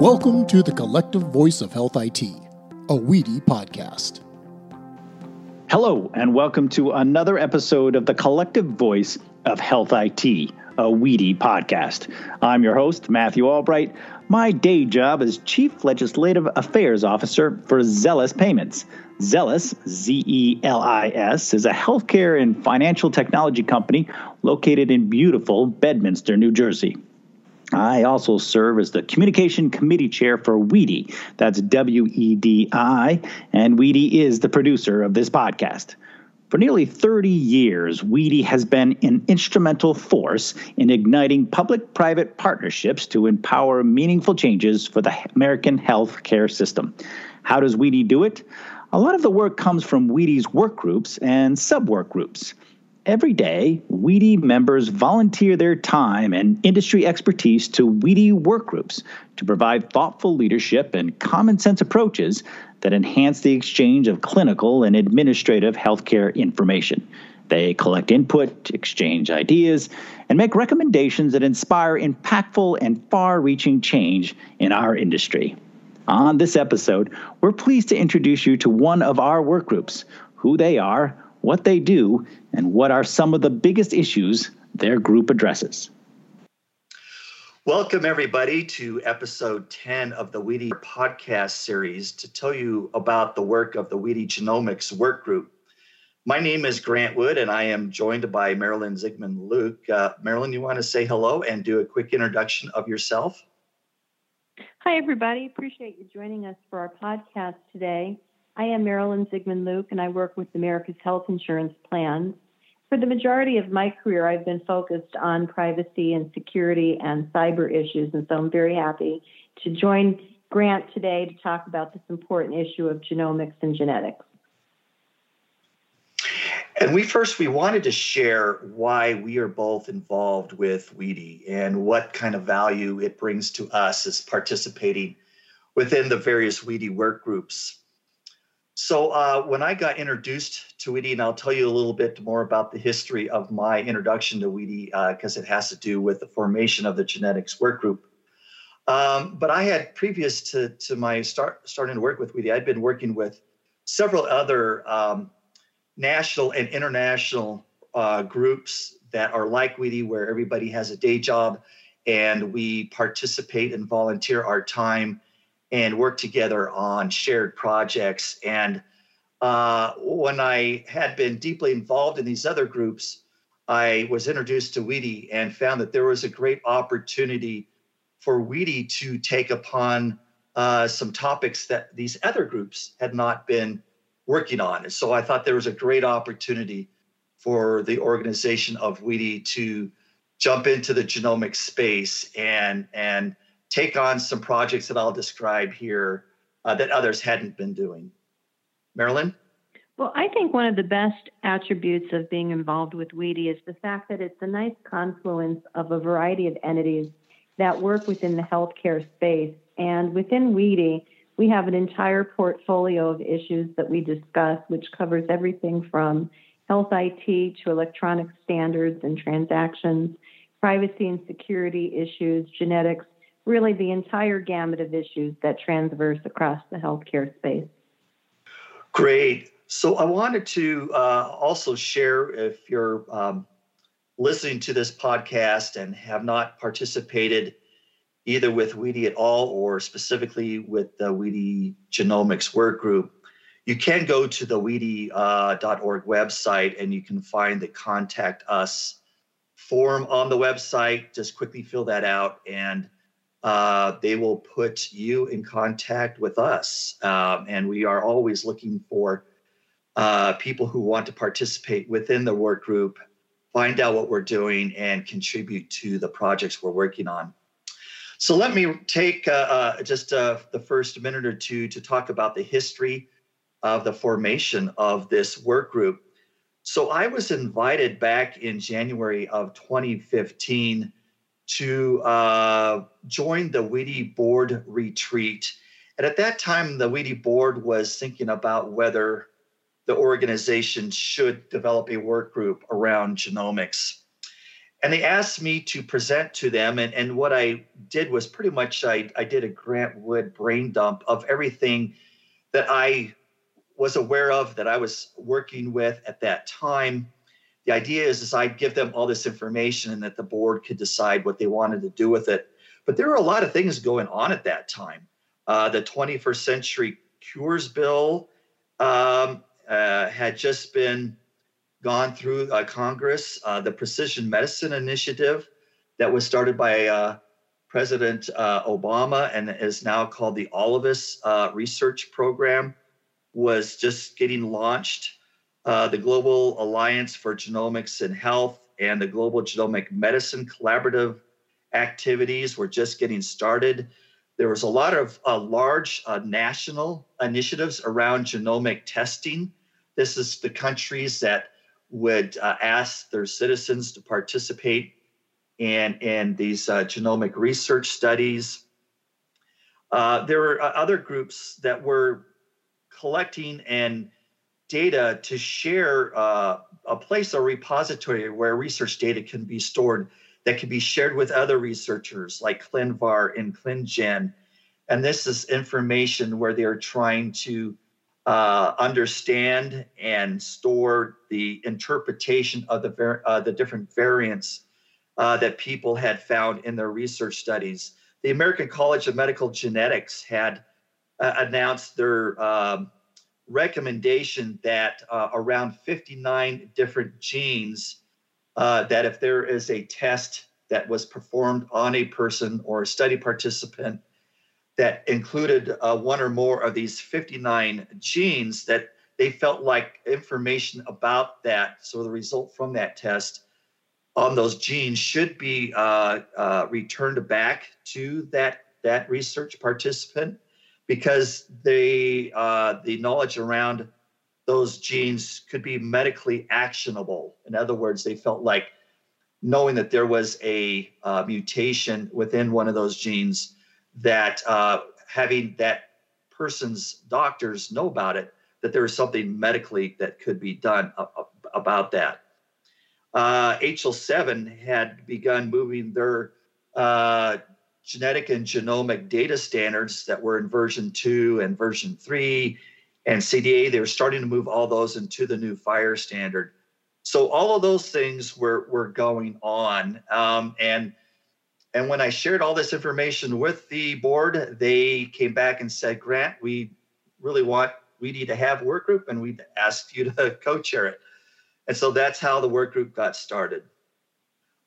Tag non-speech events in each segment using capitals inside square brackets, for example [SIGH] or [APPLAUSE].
Welcome to the Collective Voice of Health IT, a WEDI podcast. Hello, and welcome to another episode of the Collective Voice of Health IT, a WEDI podcast. I'm your host, Matthew Albright. My day job is Chief Legislative Affairs Officer for Zelis Payments. Zelis, Z E L I S, is a healthcare and financial technology company located in beautiful Bedminster, New Jersey. I also serve as the Communication Committee Chair for WEDI. That's W E D I, and WEDI is the producer of this podcast. For nearly 30 years, WEDI has been an instrumental force in igniting public private partnerships to empower meaningful changes for the American healthcare system. How does WEDI do it? A lot of the work comes from WEDI's work groups and sub work groups. Every day, WEDI members volunteer their time and industry expertise to WEDI workgroups to provide thoughtful leadership and common sense approaches that enhance the exchange of clinical and administrative healthcare information. They collect input, exchange ideas, and make recommendations that inspire impactful and far reaching change in our industry. On this episode, we're pleased to introduce you to one of our workgroups, who they are, what they do, and what are some of the biggest issues their group addresses. Welcome, everybody, to episode 10 of the WEDI podcast series to tell you about the work of the WEDI Genomics Work Group. My name is Grant Wood, and I am joined by Marilyn Zigmund Luke. Uh, Marilyn, you want to say hello and do a quick introduction of yourself? Hi, everybody. Appreciate you joining us for our podcast today. I am Marilyn Zigmund Luke, and I work with America's Health Insurance Plans. For the majority of my career, I've been focused on privacy and security and cyber issues, and so I'm very happy to join Grant today to talk about this important issue of genomics and genetics. And we first we wanted to share why we are both involved with WEDI and what kind of value it brings to us as participating within the various WEDI work groups. So uh, when I got introduced to WEDI, and I'll tell you a little bit more about the history of my introduction to WEDI, because uh, it has to do with the formation of the genetics work group. Um, but I had previous to, to my start starting to work with WEDI, I'd been working with several other um, national and international uh, groups that are like WEDI, where everybody has a day job and we participate and volunteer our time and work together on shared projects. And uh, when I had been deeply involved in these other groups, I was introduced to WEDI and found that there was a great opportunity for WEDI to take upon uh, some topics that these other groups had not been working on. And so I thought there was a great opportunity for the organization of WEDI to jump into the genomic space and and take on some projects that I'll describe here uh, that others hadn't been doing. Marilyn? Well, I think one of the best attributes of being involved with WEDI is the fact that it's a nice confluence of a variety of entities that work within the healthcare space. And within WEDI, we have an entire portfolio of issues that we discuss, which covers everything from health IT to electronic standards and transactions, privacy and security issues, genetics, really the entire gamut of issues that transverse across the healthcare space. Great. So I wanted to uh, also share if you're um, listening to this podcast and have not participated either with WEDI at all or specifically with the WEDI Genomics Work Group, you can go to the WEDI.org uh, website and you can find the contact us form on the website. Just quickly fill that out and uh, they will put you in contact with us. Um, and we are always looking for uh, people who want to participate within the work group, find out what we're doing, and contribute to the projects we're working on. So let me take uh, uh just uh, the first minute or two to talk about the history of the formation of this work group. So I was invited back in January of 2015 to uh, join the WEDI board retreat. And at that time, the WEDI board was thinking about whether the organization should develop a work group around genomics. and they asked me to present to them. And, and what I did was pretty much I, I did a Grant Wood brain dump of everything that I was aware of, that I was working with at that time. The idea is, is I'd give them all this information and that the board could decide what they wanted to do with it. But there were a lot of things going on at that time. Uh, the 21st Century Cures Bill um, uh, had just been gone through uh, Congress. Uh, the Precision Medicine Initiative that was started by uh, President uh, Obama and is now called the All of Us Research Program was just getting launched. The Global Alliance for Genomics and Health and the Global Genomic Medicine Collaborative activities were just getting started. There was a lot of uh, large uh, national initiatives around genomic testing. This is the countries that would uh, ask their citizens to participate in, in these uh, genomic research studies. Uh, there were uh, other groups that were collecting and data to share a place, a repository where research data can be stored that can be shared with other researchers like ClinVar and ClinGen. And this is information where they're trying to uh, understand and store the interpretation of the, uh, the different variants uh, that people had found in their research studies. The American College of Medical Genetics had uh, announced their um, recommendation that uh, around 59 different genes uh, that if there is a test that was performed on a person or a study participant that included uh, one or more of these 59 genes, that they felt like information about that, so the result from that test on those genes should be uh, uh, returned back to that that research participant because they uh, the knowledge around those genes could be medically actionable. In other words, they felt like knowing that there was a uh, mutation within one of those genes, that uh, having that person's doctors know about it, that there was something medically that could be done about that. Uh, HL7 had begun moving their uh, genetic and genomic data standards that were in version two and version three and CDA, they were starting to move all those into the new FHIR standard. So all of those things were were going on, um, and and when I shared all this information with the board, they came back and said, Grant, we really want we need to have a work group, and we asked you to [LAUGHS] co-chair it. And so that's how the work group got started.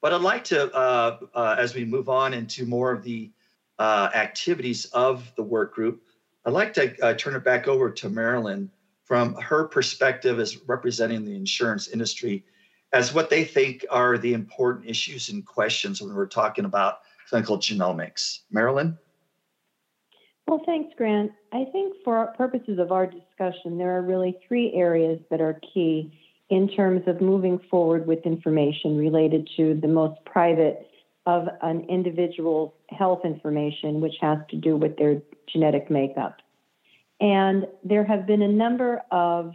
But I'd like to, uh, uh, as we move on into more of the uh, activities of the work group, I'd like to uh, turn it back over to Marilyn from her perspective as representing the insurance industry as what they think are the important issues and questions when we're talking about clinical genomics. Marilyn? Well, thanks, Grant. I think for purposes of our discussion, there are really three areas that are key in terms of moving forward with information related to the most private of an individual's health information, which has to do with their genetic makeup. And there have been a number of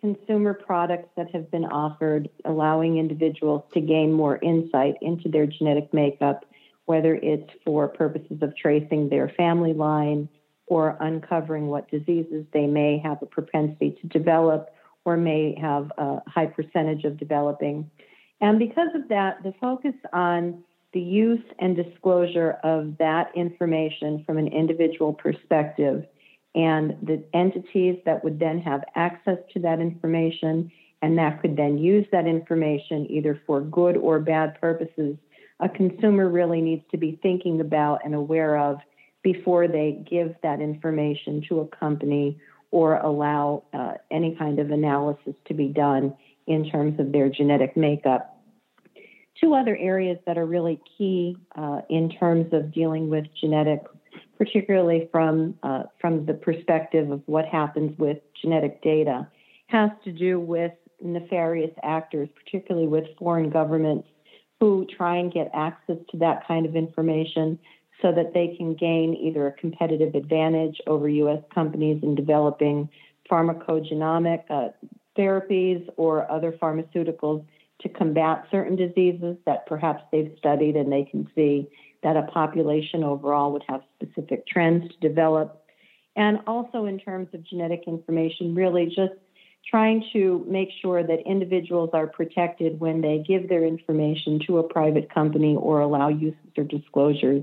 consumer products that have been offered, allowing individuals to gain more insight into their genetic makeup, whether it's for purposes of tracing their family line or uncovering what diseases they may have a propensity to develop or may have a high percentage of developing. And because of that, the focus on the use and disclosure of that information from an individual perspective and the entities that would then have access to that information and that could then use that information either for good or bad purposes, a consumer really needs to be thinking about and aware of before they give that information to a company or allow uh, any kind of analysis to be done in terms of their genetic makeup. Two other areas that are really key uh, in terms of dealing with genetics, particularly from uh, from the perspective of what happens with genetic data, has to do with nefarious actors, particularly with foreign governments who try and get access to that kind of information so that they can gain either a competitive advantage over U.S. companies in developing pharmacogenomic uh, therapies or other pharmaceuticals to combat certain diseases that perhaps they've studied and they can see that a population overall would have specific trends to develop. And also in terms of genetic information, really just trying to make sure that individuals are protected when they give their information to a private company or allow uses or disclosures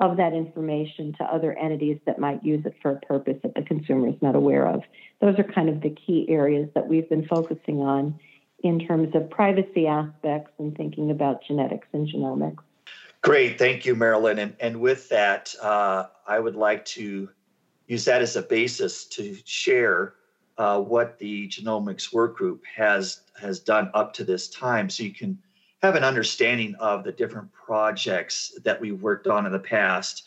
of that information to other entities that might use it for a purpose that the consumer is not aware of. Those are kind of the key areas that we've been focusing on in terms of privacy aspects and thinking about genetics and genomics. Great, thank you, Marilyn. And, and with that, uh, I would like to use that as a basis to share uh, what the genomics work group has has done up to this time, so you can have an understanding of the different projects that we've worked on in the past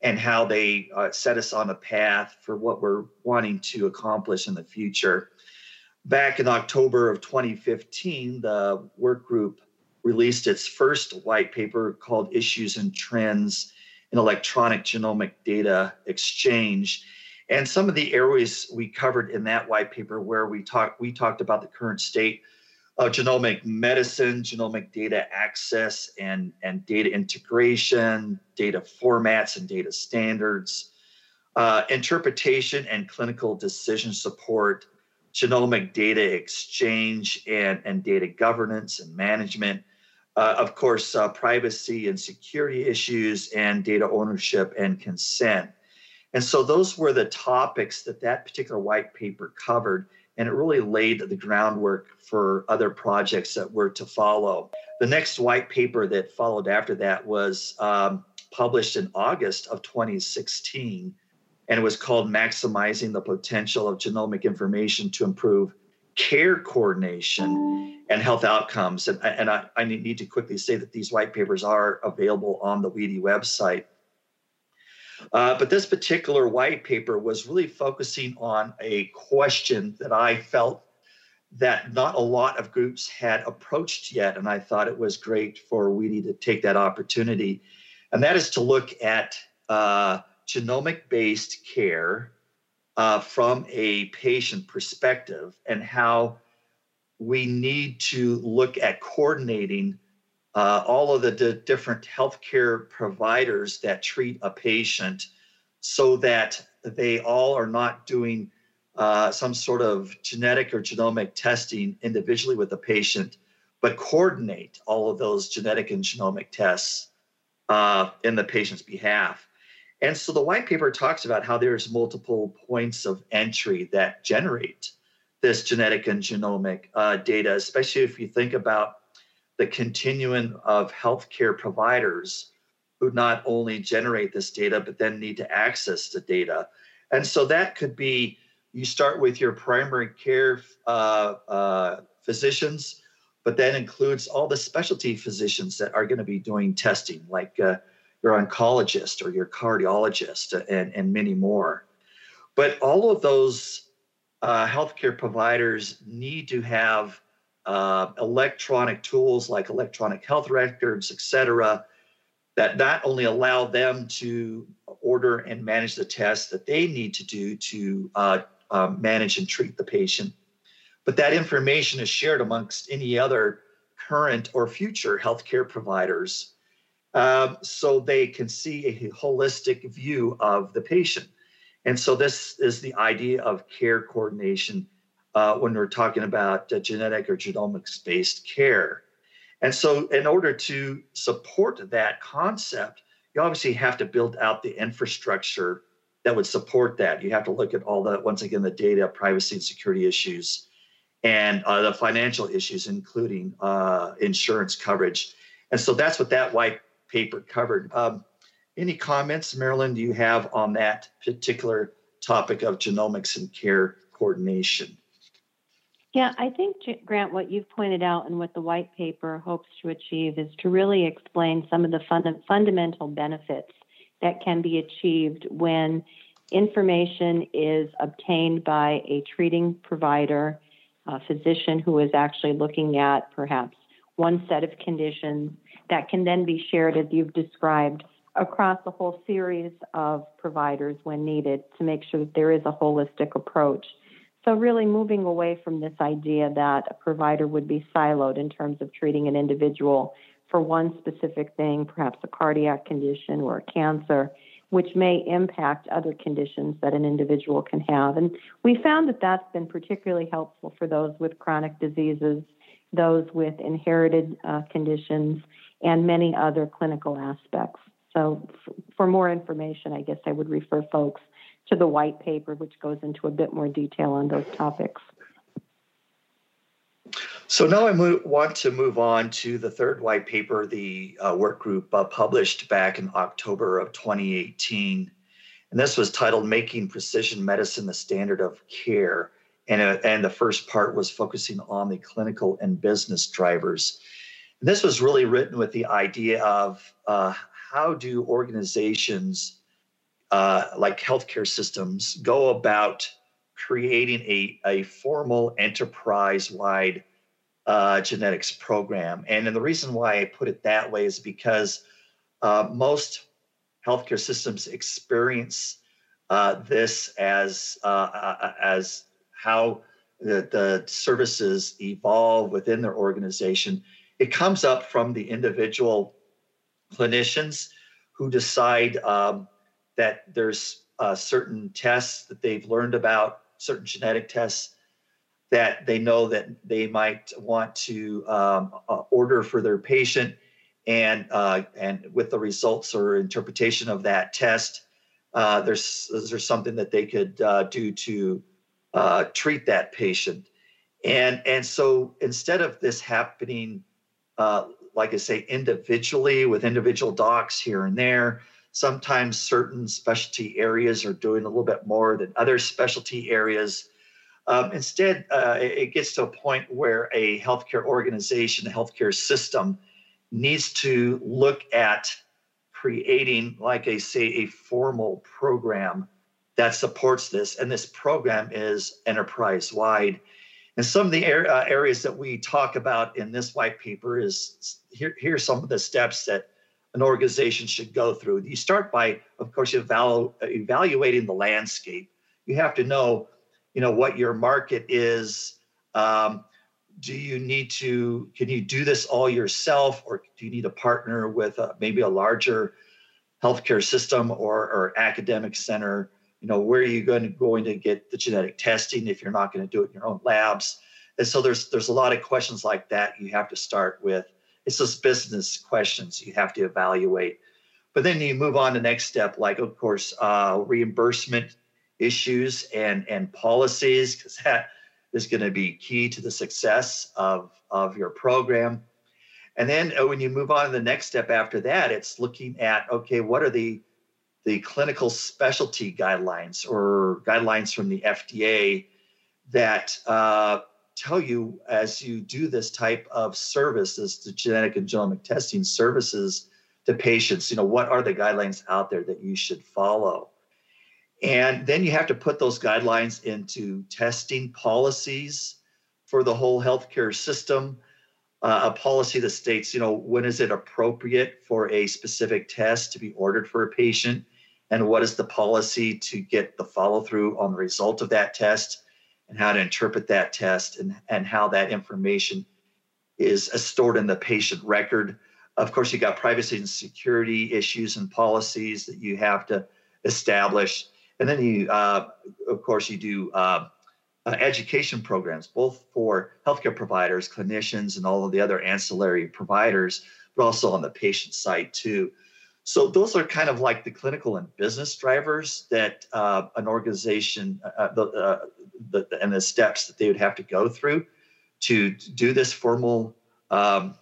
and how they uh, set us on a path for what we're wanting to accomplish in the future. Back in October of 2015, the work group released its first white paper called Issues and Trends in Electronic Genomic Data Exchange. And some of the areas we covered in that white paper where we talked we talked about the current state of genomic medicine, genomic data access and, and data integration, data formats and data standards, uh, interpretation and clinical decision support, genomic data exchange and, and data governance and management, uh, of course, uh, privacy and security issues, and data ownership and consent. And so those were the topics that that particular white paper covered, and it really laid the groundwork for other projects that were to follow. The next white paper that followed after that was um, published in August of 2016, and it was called Maximizing the Potential of Genomic Information to Improve Care Coordination and health outcomes. And, and I, I, need to quickly say that these white papers are available on the WEDI website. Uh, but this particular white paper was really focusing on a question that I felt that not a lot of groups had approached yet. And I thought it was great for WEDI to take that opportunity. And that is to look at uh, genomic based care uh, from a patient perspective and how we need to look at coordinating uh, all of the d- different healthcare providers that treat a patient so that they all are not doing uh, some sort of genetic or genomic testing individually with the patient, but coordinate all of those genetic and genomic tests uh, in the patient's behalf. And so the white paper talks about how there's multiple points of entry that generate this genetic and genomic uh, data, especially if you think about the continuum of healthcare providers who not only generate this data, but then need to access the data. And so that could be you start with your primary care uh, uh, physicians, but that includes all the specialty physicians that are going to be doing testing, like uh, your oncologist or your cardiologist, and, and many more. But all of those uh, healthcare providers need to have uh, electronic tools like electronic health records, et cetera, that not only allow them to order and manage the tests that they need to do to uh, uh, manage and treat the patient, but that information is shared amongst any other current or future healthcare providers um, so they can see a holistic view of the patient. And so this is the idea of care coordination uh, when we're talking about uh, genetic or genomics based care. And so, in order to support that concept, you obviously have to build out the infrastructure that would support that. You have to look at all the, once again, the data, privacy, and security issues, and uh, the financial issues, including uh, insurance coverage. And so, that's what that white paper covered. Um, any comments, Marilyn, do you have on that particular topic of genomics and care coordination? Yeah, I think, Grant, what you've pointed out and what the white paper hopes to achieve is to really explain some of the fund- fundamental benefits that can be achieved when information is obtained by a treating provider, a physician who is actually looking at perhaps one set of conditions that can then be shared, as you've described, across a whole series of providers when needed to make sure that there is a holistic approach. So, really moving away from this idea that a provider would be siloed in terms of treating an individual for one specific thing, perhaps a cardiac condition or a cancer, which may impact other conditions that an individual can have. And we found that that's been particularly helpful for those with chronic diseases, those with inherited uh, conditions, and many other clinical aspects. So, f- for more information, I guess I would refer folks to the white paper, which goes into a bit more detail on those topics. So now I move, want to move on to the third white paper the uh, work group uh, published back in October of 2018. And this was titled Making Precision Medicine the Standard of Care. And, uh, and the first part was focusing on the clinical and business drivers. And this was really written with the idea of uh, how do organizations uh, like healthcare systems go about creating a, a formal enterprise wide uh, genetics program. And, and the reason why I put it that way is because uh, most healthcare systems experience uh, this as uh, uh, as how the, the services evolve within their organization. It comes up from the individual clinicians who decide um, that there's uh, certain tests that they've learned about, certain genetic tests that they know that they might want to um, uh, order for their patient, and uh, and with the results or interpretation of that test, uh, there's there's something that they could uh, do to uh, treat that patient, and and so instead of this happening, like I say, individually with individual docs here and there. Sometimes certain specialty areas are doing a little bit more than other specialty areas um, instead, uh, it gets to a point where a healthcare organization, a healthcare system, needs to look at creating, like I say, a formal program that supports this. And this program is enterprise wide. And some of the uh, areas that we talk about in this white paper is here, here are some of the steps that an organization should go through. You start by, of course, evalu- evaluating the landscape. You have to know you know what your market is um, do you need to can you do this all yourself or do you need to partner with a, maybe a larger healthcare system or, or academic center you know where are you going to going to get the genetic testing if you're not going to do it in your own labs and so there's there's a lot of questions like that you have to start with it's those business questions you have to evaluate but then you move on to the next step like of course uh, reimbursement issues and, and policies, because that is going to be key to the success of, of your program. And then uh, when you move on to the next step after that, it's looking at okay, what are the the clinical specialty guidelines or guidelines from the FDA that uh, tell you as you do this type of services, the genetic and genomic testing services to patients, you know, what are the guidelines out there that you should follow? And then you have to put those guidelines into testing policies for the whole healthcare system. Uh, a policy that states, you know, when is it appropriate for a specific test to be ordered for a patient? And what is the policy to get the follow through on the result of that test and how to interpret that test and, and how that information is stored in the patient record? Of course, you got privacy and security issues and policies that you have to establish and then you, uh, of course, you do uh, uh, education programs, both for healthcare providers, clinicians, and all of the other ancillary providers, but also on the patient side too. So those are kind of like the clinical and business drivers that uh, an organization, uh, uh, the, the, and the steps that they would have to go through to do this formal um,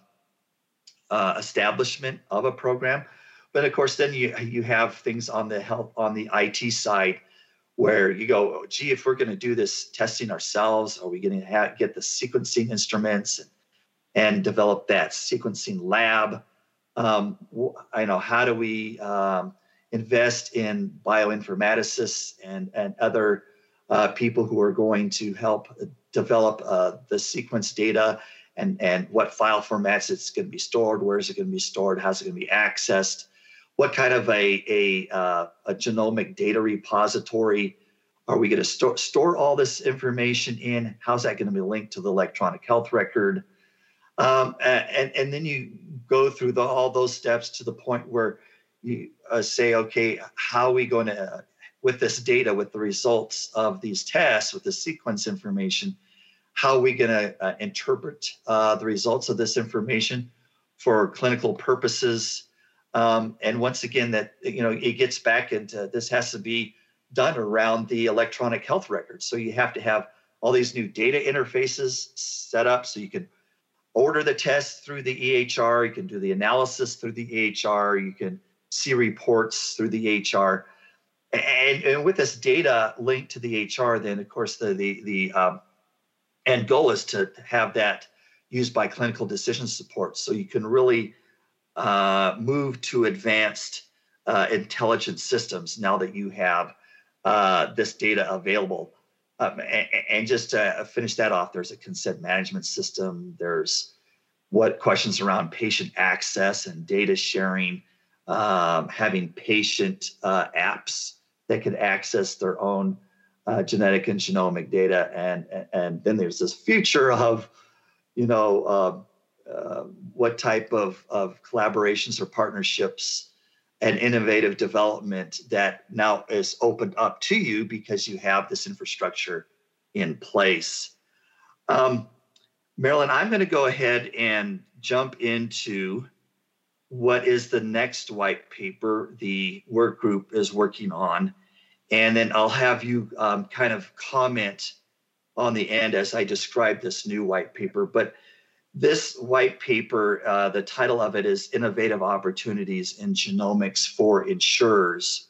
establishment of a program. But of course, then you you have things on the health on the IT side where you go, oh, gee, if we're going to do this testing ourselves, are we going to ha- get the sequencing instruments and, and develop that sequencing lab? Um, I know how do we um, invest in bioinformaticists and and other uh, people who are going to help develop uh, the sequence data and and what file formats it's going to be stored, where is it going to be stored, how's it going to be accessed, what kind of a, a, uh, a genomic data repository Are we going to store, store all this information in? How's that going to be linked to the electronic health record? Um, and, and then you go through the, all those steps to the point where you uh, say, okay, how are we going to, with this data, with the results of these tests, with the sequence information, how are we going to uh, interpret uh, the results of this information for clinical purposes? Um, and once again, that you know, it gets back into this has to be done around the electronic health records. So you have to have all these new data interfaces set up so you can order the test through the EHR, you can do the analysis through the EHR, you can see reports through the EHR. And, and with this data linked to the HR, then of course the the the um, end goal is to have that used by clinical decision support, so you can really uh, move to advanced uh, intelligent systems now that you have uh, this data available. Um, and, and, just to finish that off, there's a consent management system. There's what questions around patient access and data sharing, um, having patient uh, apps that can access their own uh, genetic and genomic data, and and then there's this future of, you know, uh, uh, what type of of collaborations or partnerships and innovative development that now is opened up to you because you have this infrastructure in place. Um, Marilyn, I'm going to go ahead and jump into what is the next white paper the work group is working on. And then I'll have you um, kind of comment on the end as I describe this new white paper. But this white paper, uh, the title of it is Innovative Opportunities in Genomics for Insurers.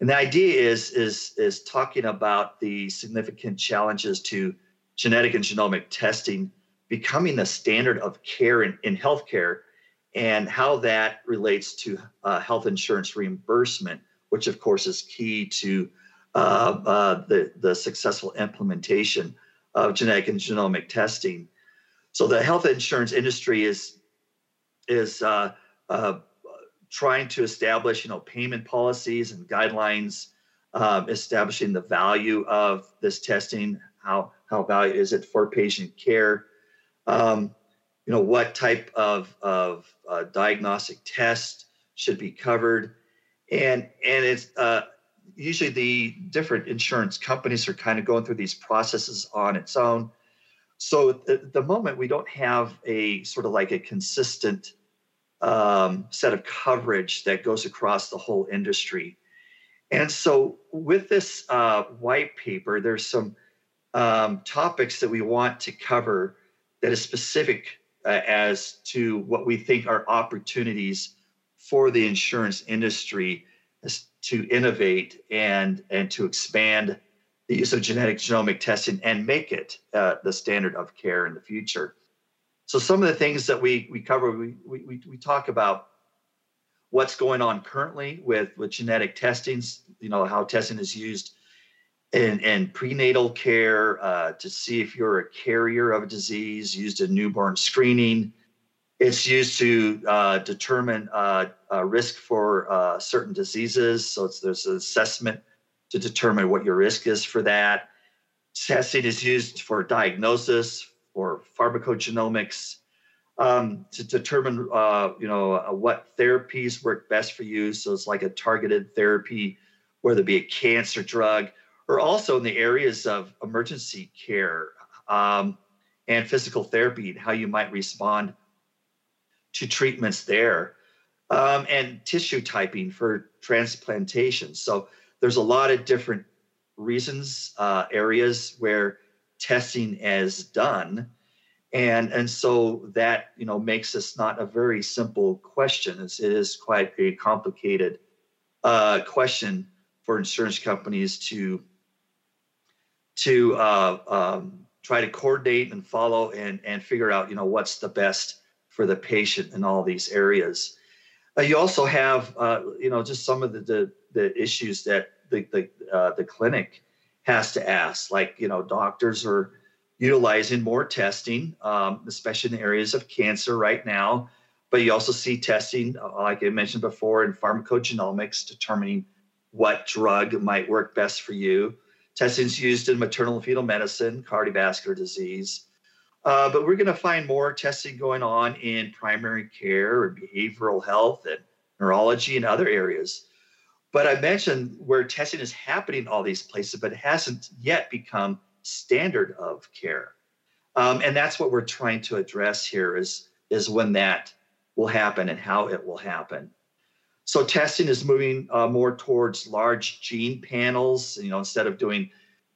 And the idea is, is, is talking about the significant challenges to genetic and genomic testing becoming the standard of care in, in healthcare and how that relates to uh, health insurance reimbursement, which of course is key to uh, uh, the, the successful implementation of genetic and genomic testing. So the health insurance industry is is uh, uh, trying to establish, you know, payment policies and guidelines, um, establishing the value of this testing. How how value is it for patient care? Um, you know, what type of of uh, diagnostic test should be covered, and and it's uh, usually the different insurance companies are kind of going through these processes on its own so at the moment, we don't have a sort of like a consistent um, set of coverage that goes across the whole industry. And so with this uh, white paper, there's some um, topics that we want to cover that is specific uh, as to what we think are opportunities for the insurance industry to innovate and and to expand the use of genetic genomic testing and make it uh, the standard of care in the future. So some of the things that we we cover, we we we talk about what's going on currently with with genetic testings. You know how testing is used in, in prenatal care uh, to see if you're a carrier of a disease, used in newborn screening. It's used to uh, determine uh, risk for uh, certain diseases. So there's an assessment to determine what your risk is for that. Testing is used for diagnosis or pharmacogenomics um, to determine, uh, you know, uh, what therapies work best for you. So it's like a targeted therapy, whether it be a cancer drug or also in the areas of emergency care um, and physical therapy and how you might respond to treatments there. Um, and tissue typing for transplantation. So there's a lot of different reasons, uh, areas where testing is done. And, and so that you know makes this not a very simple question. It's, it is quite a complicated uh, question for insurance companies to to uh, um, try to coordinate and follow and and figure out you know what's the best for the patient in all these areas. Uh, you also have uh, you know just some of the, the the issues that the the, uh, the clinic has to ask. Like you know, doctors are utilizing more testing, um, especially in areas of cancer right now. But you also see testing, uh, like I mentioned before, in pharmacogenomics, determining what drug might work best for you. Testing is used in maternal and fetal medicine, cardiovascular disease. Uh, but we're going to find more testing going on in primary care and behavioral health and neurology and other areas. But I mentioned where testing is happening all these places, but it hasn't yet become standard of care. Um, and that's what we're trying to address here is, is when that will happen and how it will happen. So testing is moving uh, more towards large gene panels. You know, instead of doing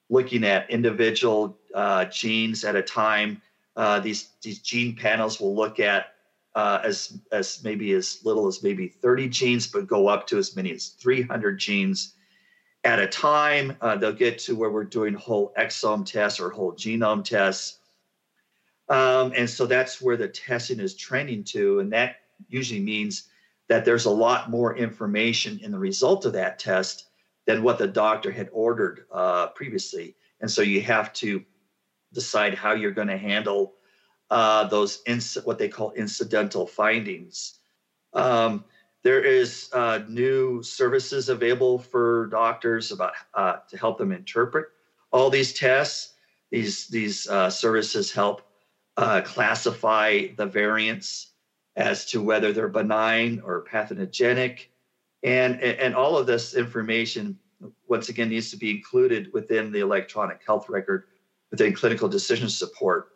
looking at individual uh, genes at a time, uh, these these gene panels will look at uh, as as maybe as little as maybe 30 genes, but go up to as many as 300 genes at a time. Uh, they'll get to where we're doing whole exome tests or whole genome tests. Um, and so that's where the testing is trending to, and that usually means that there's a lot more information in the result of that test than what the doctor had ordered uh, previously. And so you have to decide how you're going to handle uh, those inc- what they call incidental findings. Um, there is uh, new services available for doctors about uh, to help them interpret all these tests. These these uh, services help uh, classify the variants as to whether they're benign or pathogenic. And, and all of this information, once again, needs to be included within the electronic health record within clinical decision support,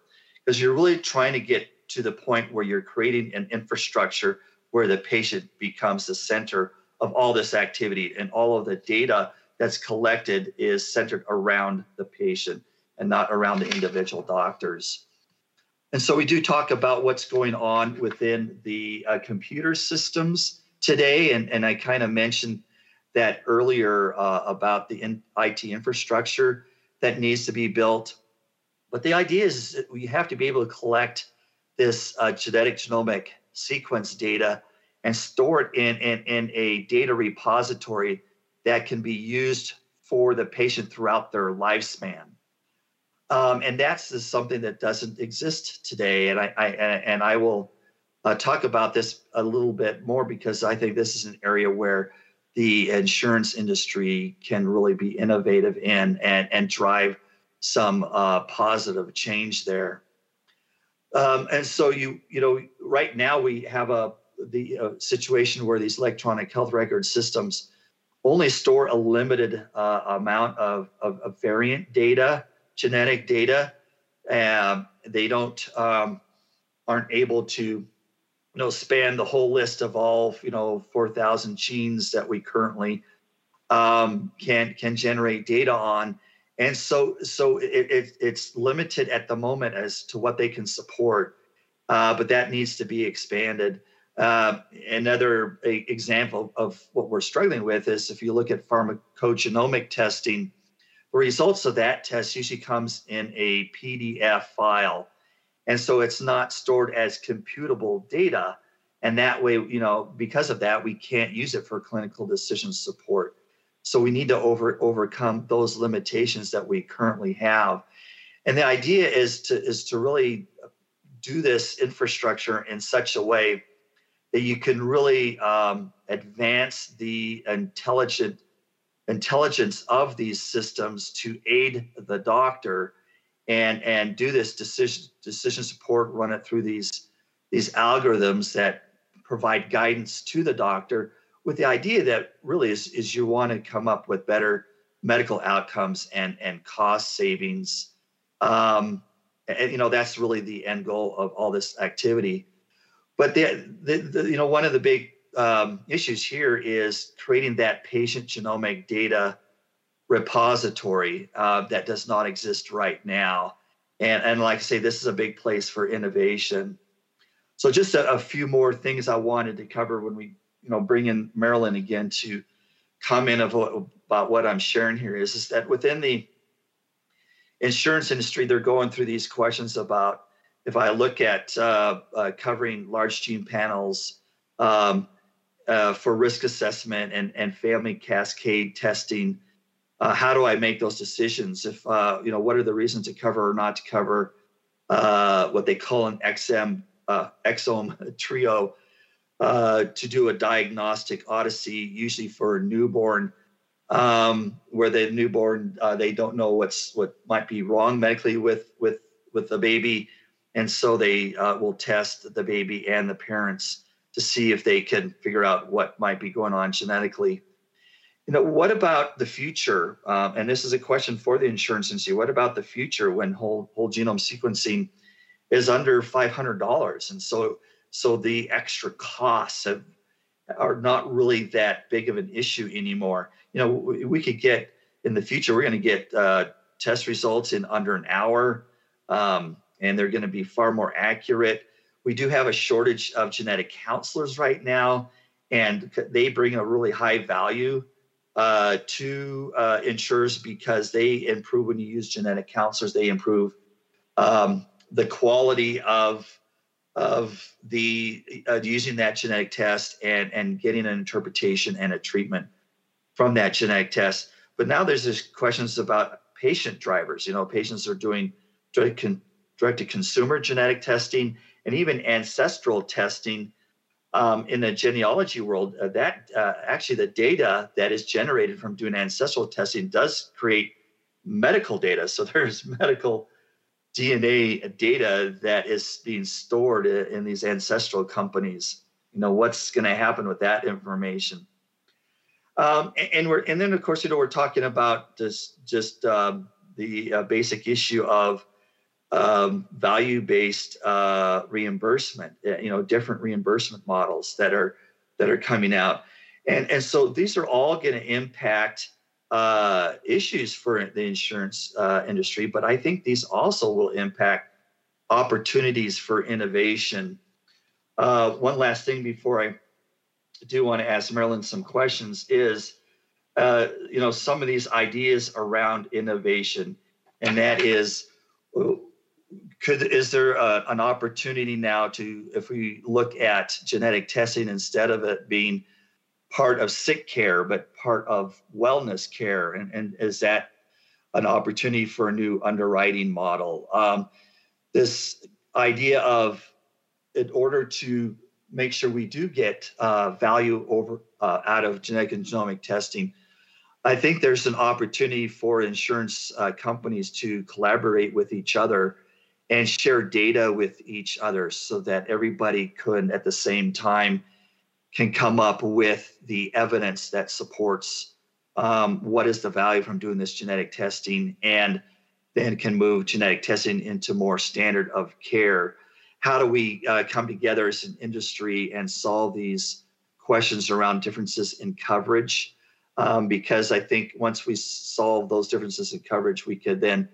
because you're really trying to get to the point where you're creating an infrastructure where the patient becomes the center of all this activity and all of the data that's collected is centered around the patient and not around the individual doctors. And so we do talk about what's going on within the uh, computer systems today. And, and I kind of mentioned that earlier uh, about the in, IT infrastructure that needs to be built. But the idea is that we have to be able to collect this uh, genetic genomic sequence data and store it in, in, in a data repository that can be used for the patient throughout their lifespan. Um, and that's something that doesn't exist today. And I, I and I will uh, talk about this a little bit more because I think this is an area where the insurance industry can really be innovative in and and drive some uh, positive change there. Um, and so you you know right now we have a the uh, situation where these electronic health record systems only store a limited uh, amount of, of, of variant data genetic data. Um, they don't um, aren't able to you know span the whole list of all you know 4,000 genes that we currently um, can can generate data on, and so so it, it, it's limited at the moment as to what they can support, uh, but that needs to be expanded. Uh, another example of what we're struggling with is if you look at pharmacogenomic testing the results of that test usually comes in a PDF file. And so it's not stored as computable data. And that way, you know, because of that, we can't use it for clinical decision support. So we need to over, overcome those limitations that we currently have. And the idea is to is to really do this infrastructure in such a way that you can really um, advance the intelligent intelligence of these systems to aid the doctor and and do this decision decision support run it through these these algorithms that provide guidance to the doctor with the idea that really is, is you want to come up with better medical outcomes and and cost savings. Um, and you know that's really the end goal of all this activity. But the, the, the you know one of the big um, issues here is creating that patient genomic data repository uh, that does not exist right now. And, and like I say, this is a big place for innovation. So just a, a few more things I wanted to cover when we, you know, bring in Marilyn again to comment of what, about what I'm sharing here is, is that within the insurance industry, they're going through these questions about if I look at uh, uh, covering large gene panels, um, uh, for risk assessment and, and family cascade testing. Uh, how do I make those decisions? If uh, you know, what are the reasons to cover or not to cover uh, what they call an XM exome [LAUGHS] trio uh, to do a diagnostic odyssey, usually for a newborn. um, where the newborn they don't know what's what might be wrong medically with with with the baby, and so they will test the baby and the parents to see if they can figure out what might be going on genetically. You know, what about the future? Um, and this is a question for the insurance industry. What about the future when whole whole genome sequencing is under five hundred dollars, and so so the extra costs have are not really that big of an issue anymore. You know, we, we could get in the future, we're going to get uh, test results in under an hour, um, and they're going to be far more accurate. We do have a shortage of genetic counselors right now, and they bring a really high value uh, to uh, insurers because they improve when you use genetic counselors. They improve um, the quality of of the uh, using that genetic test and and getting an interpretation and a treatment from that genetic test. But now there's this questions about patient drivers. You know, patients are doing direct, direct to consumer genetic testing and even ancestral testing um, in the genealogy world. Uh, that uh, actually the data that is generated from doing ancestral testing does create medical data. So [LAUGHS] there's medical DNA data that is being stored in these ancestral companies. You know what's going to happen with that information. Um, and we're and then of course you know we're talking about this just um, the uh, basic issue of um, value-based uh, reimbursement. Uh, you know different reimbursement models that are that are coming out, and and so these are all going to impact uh, issues for the insurance uh, industry, but I think these also will impact opportunities for innovation. Uh, one last thing before I do want to ask Marilyn some questions is, uh, you know, some of these ideas around innovation, and that is, could is there a, an opportunity now to, if we look at genetic testing instead of it being part of sick care, but part of wellness care? And, and is that an opportunity for a new underwriting model? Um, this idea of, in order to make sure we do get uh, value over uh, out of genetic and genomic testing, I think there's an opportunity for insurance uh, companies to collaborate with each other and share data with each other so that everybody could at the same time can come up with the evidence that supports um, what is the value from doing this genetic testing and then can move genetic testing into more standard of care. How do we uh, come together as an industry and solve these questions around differences in coverage? Um, because i think once we solve those differences in coverage we could then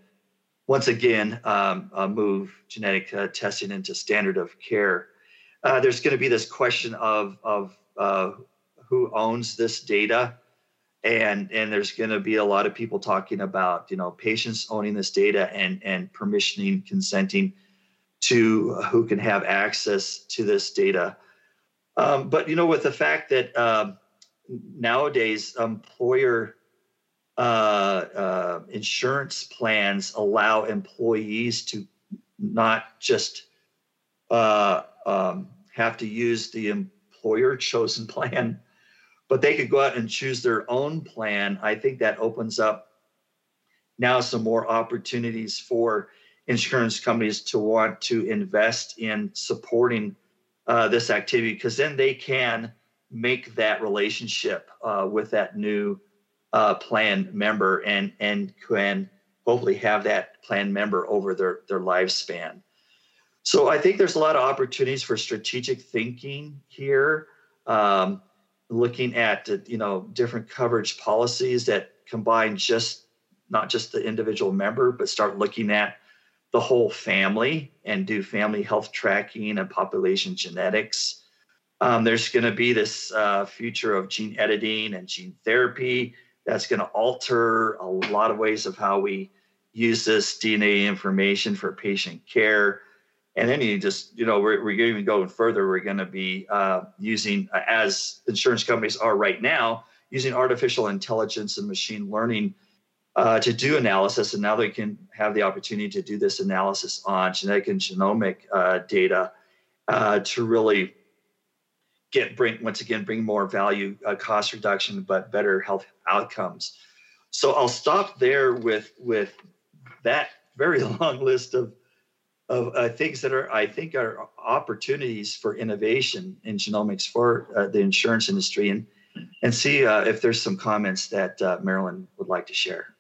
once again um, uh, move genetic uh, testing into standard of care uh, there's going to be this question of of uh, who owns this data, and and there's going to be a lot of people talking about you know patients owning this data and and permissioning, consenting to who can have access to this data. Um, but you know, with the fact that um, nowadays employer uh, uh, insurance plans allow employees to not just uh, um, have to use the employer chosen plan, but they could go out and choose their own plan. I think that opens up now some more opportunities for insurance companies to want to invest in supporting uh, this activity because then they can make that relationship uh, with that new uh, plan member and and can hopefully have that plan member over their their lifespan. So I think there's a lot of opportunities for strategic thinking here, um, looking at you know different coverage policies that combine just not just the individual member, but start looking at the whole family and do family health tracking and population genetics. Um, there's going to be this uh, future of gene editing and gene therapy that's going to alter a lot of ways of how we use this DNA information for patient care. And then you just you know we're, we're even going further. We're going to be uh, using uh, as insurance companies are right now using artificial intelligence and machine learning uh, to do analysis. And now they can have the opportunity to do this analysis on genetic and genomic uh, data uh, to really get bring once again bring more value, uh, cost reduction, but better health outcomes. So I'll stop there with with that very [LAUGHS] long list of of uh, things that are I think are opportunities for innovation in genomics for uh, the insurance industry, and and see uh, if there's some comments that uh, Marilyn would like to share.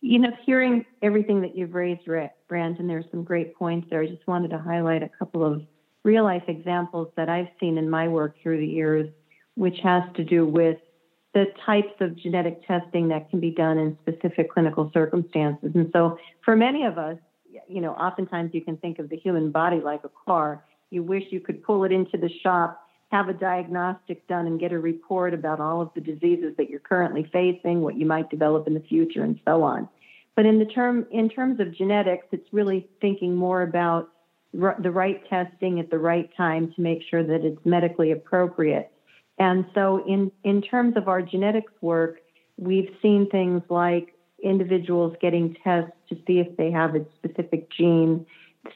You know, hearing everything that you've raised, Brandon, there's some great points there. I just wanted to highlight a couple of real life examples that I've seen in my work through the years, which has to do with the types of genetic testing that can be done in specific clinical circumstances. And so, for many of us, you know, oftentimes you can think of the human body like a car. You wish you could pull it into the shop, have a diagnostic done, and get a report about all of the diseases that you're currently facing, what you might develop in the future, and so on. But in the term in terms of genetics, it's really thinking more about r- the right testing at the right time to make sure that it's medically appropriate. And so in in terms of our genetics work, we've seen things like individuals getting tests to see if they have a specific gene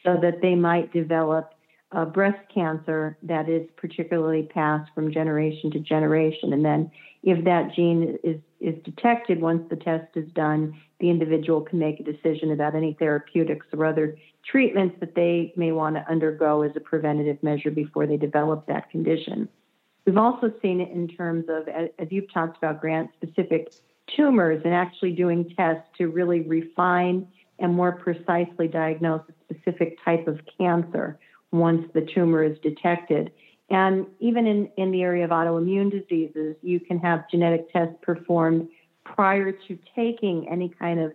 so that they might develop uh, breast cancer that is particularly passed from generation to generation. And then, if that gene is, is detected once the test is done, the individual can make a decision about any therapeutics or other treatments that they may want to undergo as a preventative measure before they develop that condition. We've also seen it in terms of, as you've talked about, Grant specific tumors and actually doing tests to really refine and more precisely diagnose a specific type of cancer once the tumor is detected. And even in, in the area of autoimmune diseases, you can have genetic tests performed prior to taking any kind of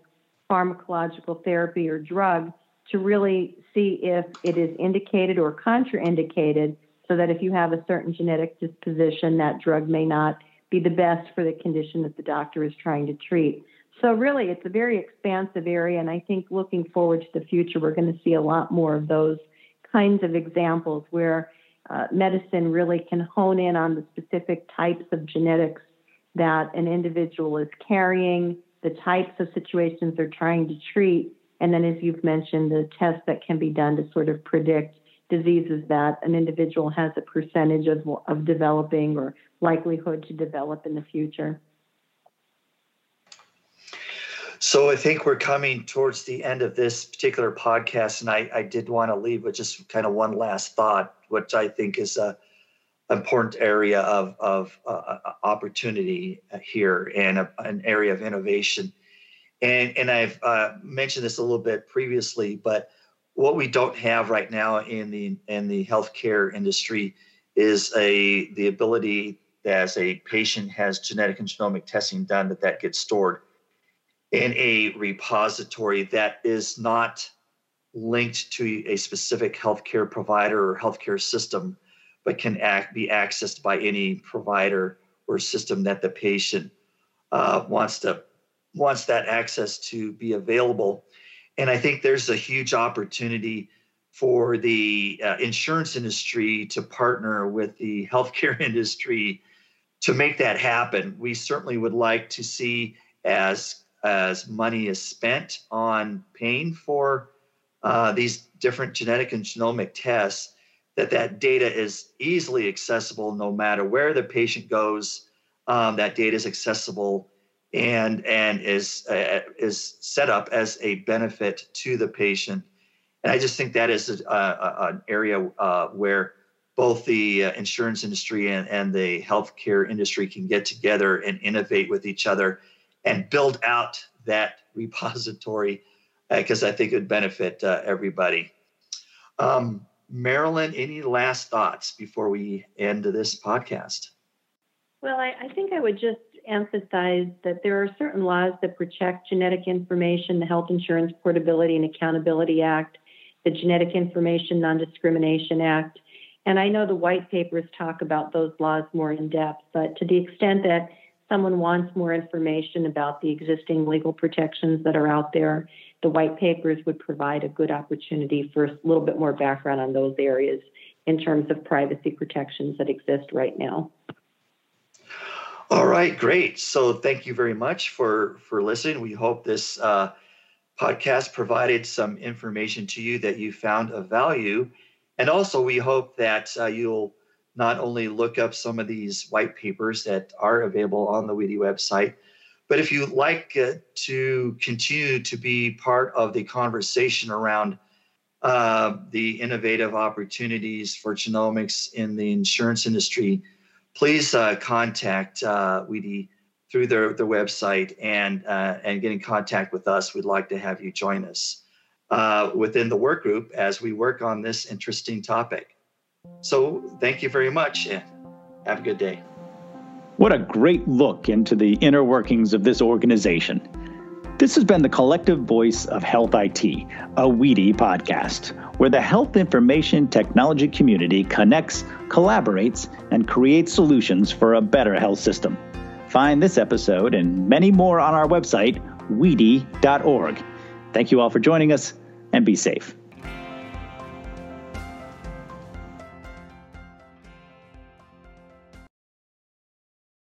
pharmacological therapy or drug to really see if it is indicated or contraindicated so that if you have a certain genetic disposition, that drug may not be the best for the condition that the doctor is trying to treat. So, really, it's a very expansive area, and I think looking forward to the future, we're going to see a lot more of those kinds of examples where uh, medicine really can hone in on the specific types of genetics that an individual is carrying, the types of situations they're trying to treat, and then, as you've mentioned, the tests that can be done to sort of predict diseases that an individual has a percentage of, of developing or likelihood to develop in the future. So I think we're coming towards the end of this particular podcast, and I, I did want to leave with just kind of one last thought, which I think is a important area of, of uh, uh opportunity here and a, an area of innovation. And, and I've uh, mentioned this a little bit previously, but what we don't have right now in the in the healthcare industry is a the ability that as a patient has genetic and genomic testing done that that gets stored in a repository that is not linked to a specific healthcare provider or healthcare system, but can act, be accessed by any provider or system that the patient uh, wants to wants that access to be available. And I think there's a huge opportunity for the uh, insurance industry to partner with the [LAUGHS] healthcare industry to make that happen. We certainly would like to see as as money is spent on paying for uh, these different genetic and genomic tests, that that data is easily accessible no matter where the patient goes. Um, that data is accessible and and is uh, is set up as a benefit to the patient. And I just think that is a, a, an area uh, where both the uh, insurance industry and, and the healthcare industry can get together and innovate with each other and build out that repository because uh, I think it would benefit uh, everybody. Um, Marilyn, any last thoughts before we end this podcast? Well, I, I think I would just emphasize that there are certain laws that protect genetic information, the Health Insurance Portability and Accountability Act, the Genetic Information Non Discrimination Act. And I know the white papers talk about those laws more in depth, but to the extent that someone wants more information about the existing legal protections that are out there, the white papers would provide a good opportunity for a little bit more background on those areas in terms of privacy protections that exist right now. All right, great. So thank you very much for for listening. We hope this uh, podcast provided some information to you that you found of value, and also we hope that uh, you'll not only look up some of these white papers that are available on the WEDI website, but if you'd like uh, to continue to be part of the conversation around uh, the innovative opportunities for genomics in the insurance industry, please uh, contact uh, WEDI through their, their website and, uh, and get in contact with us. We'd like to have you join us uh, within the work group as we work on this interesting topic. So, thank you very much and have a good day. What a great look into the inner workings of this organization. This has been the collective voice of Health IT, a WEDI podcast, where the health information technology community connects, collaborates, and creates solutions for a better health system. Find this episode and many more on our website, wedi.org. Thank you all for joining us, and be safe.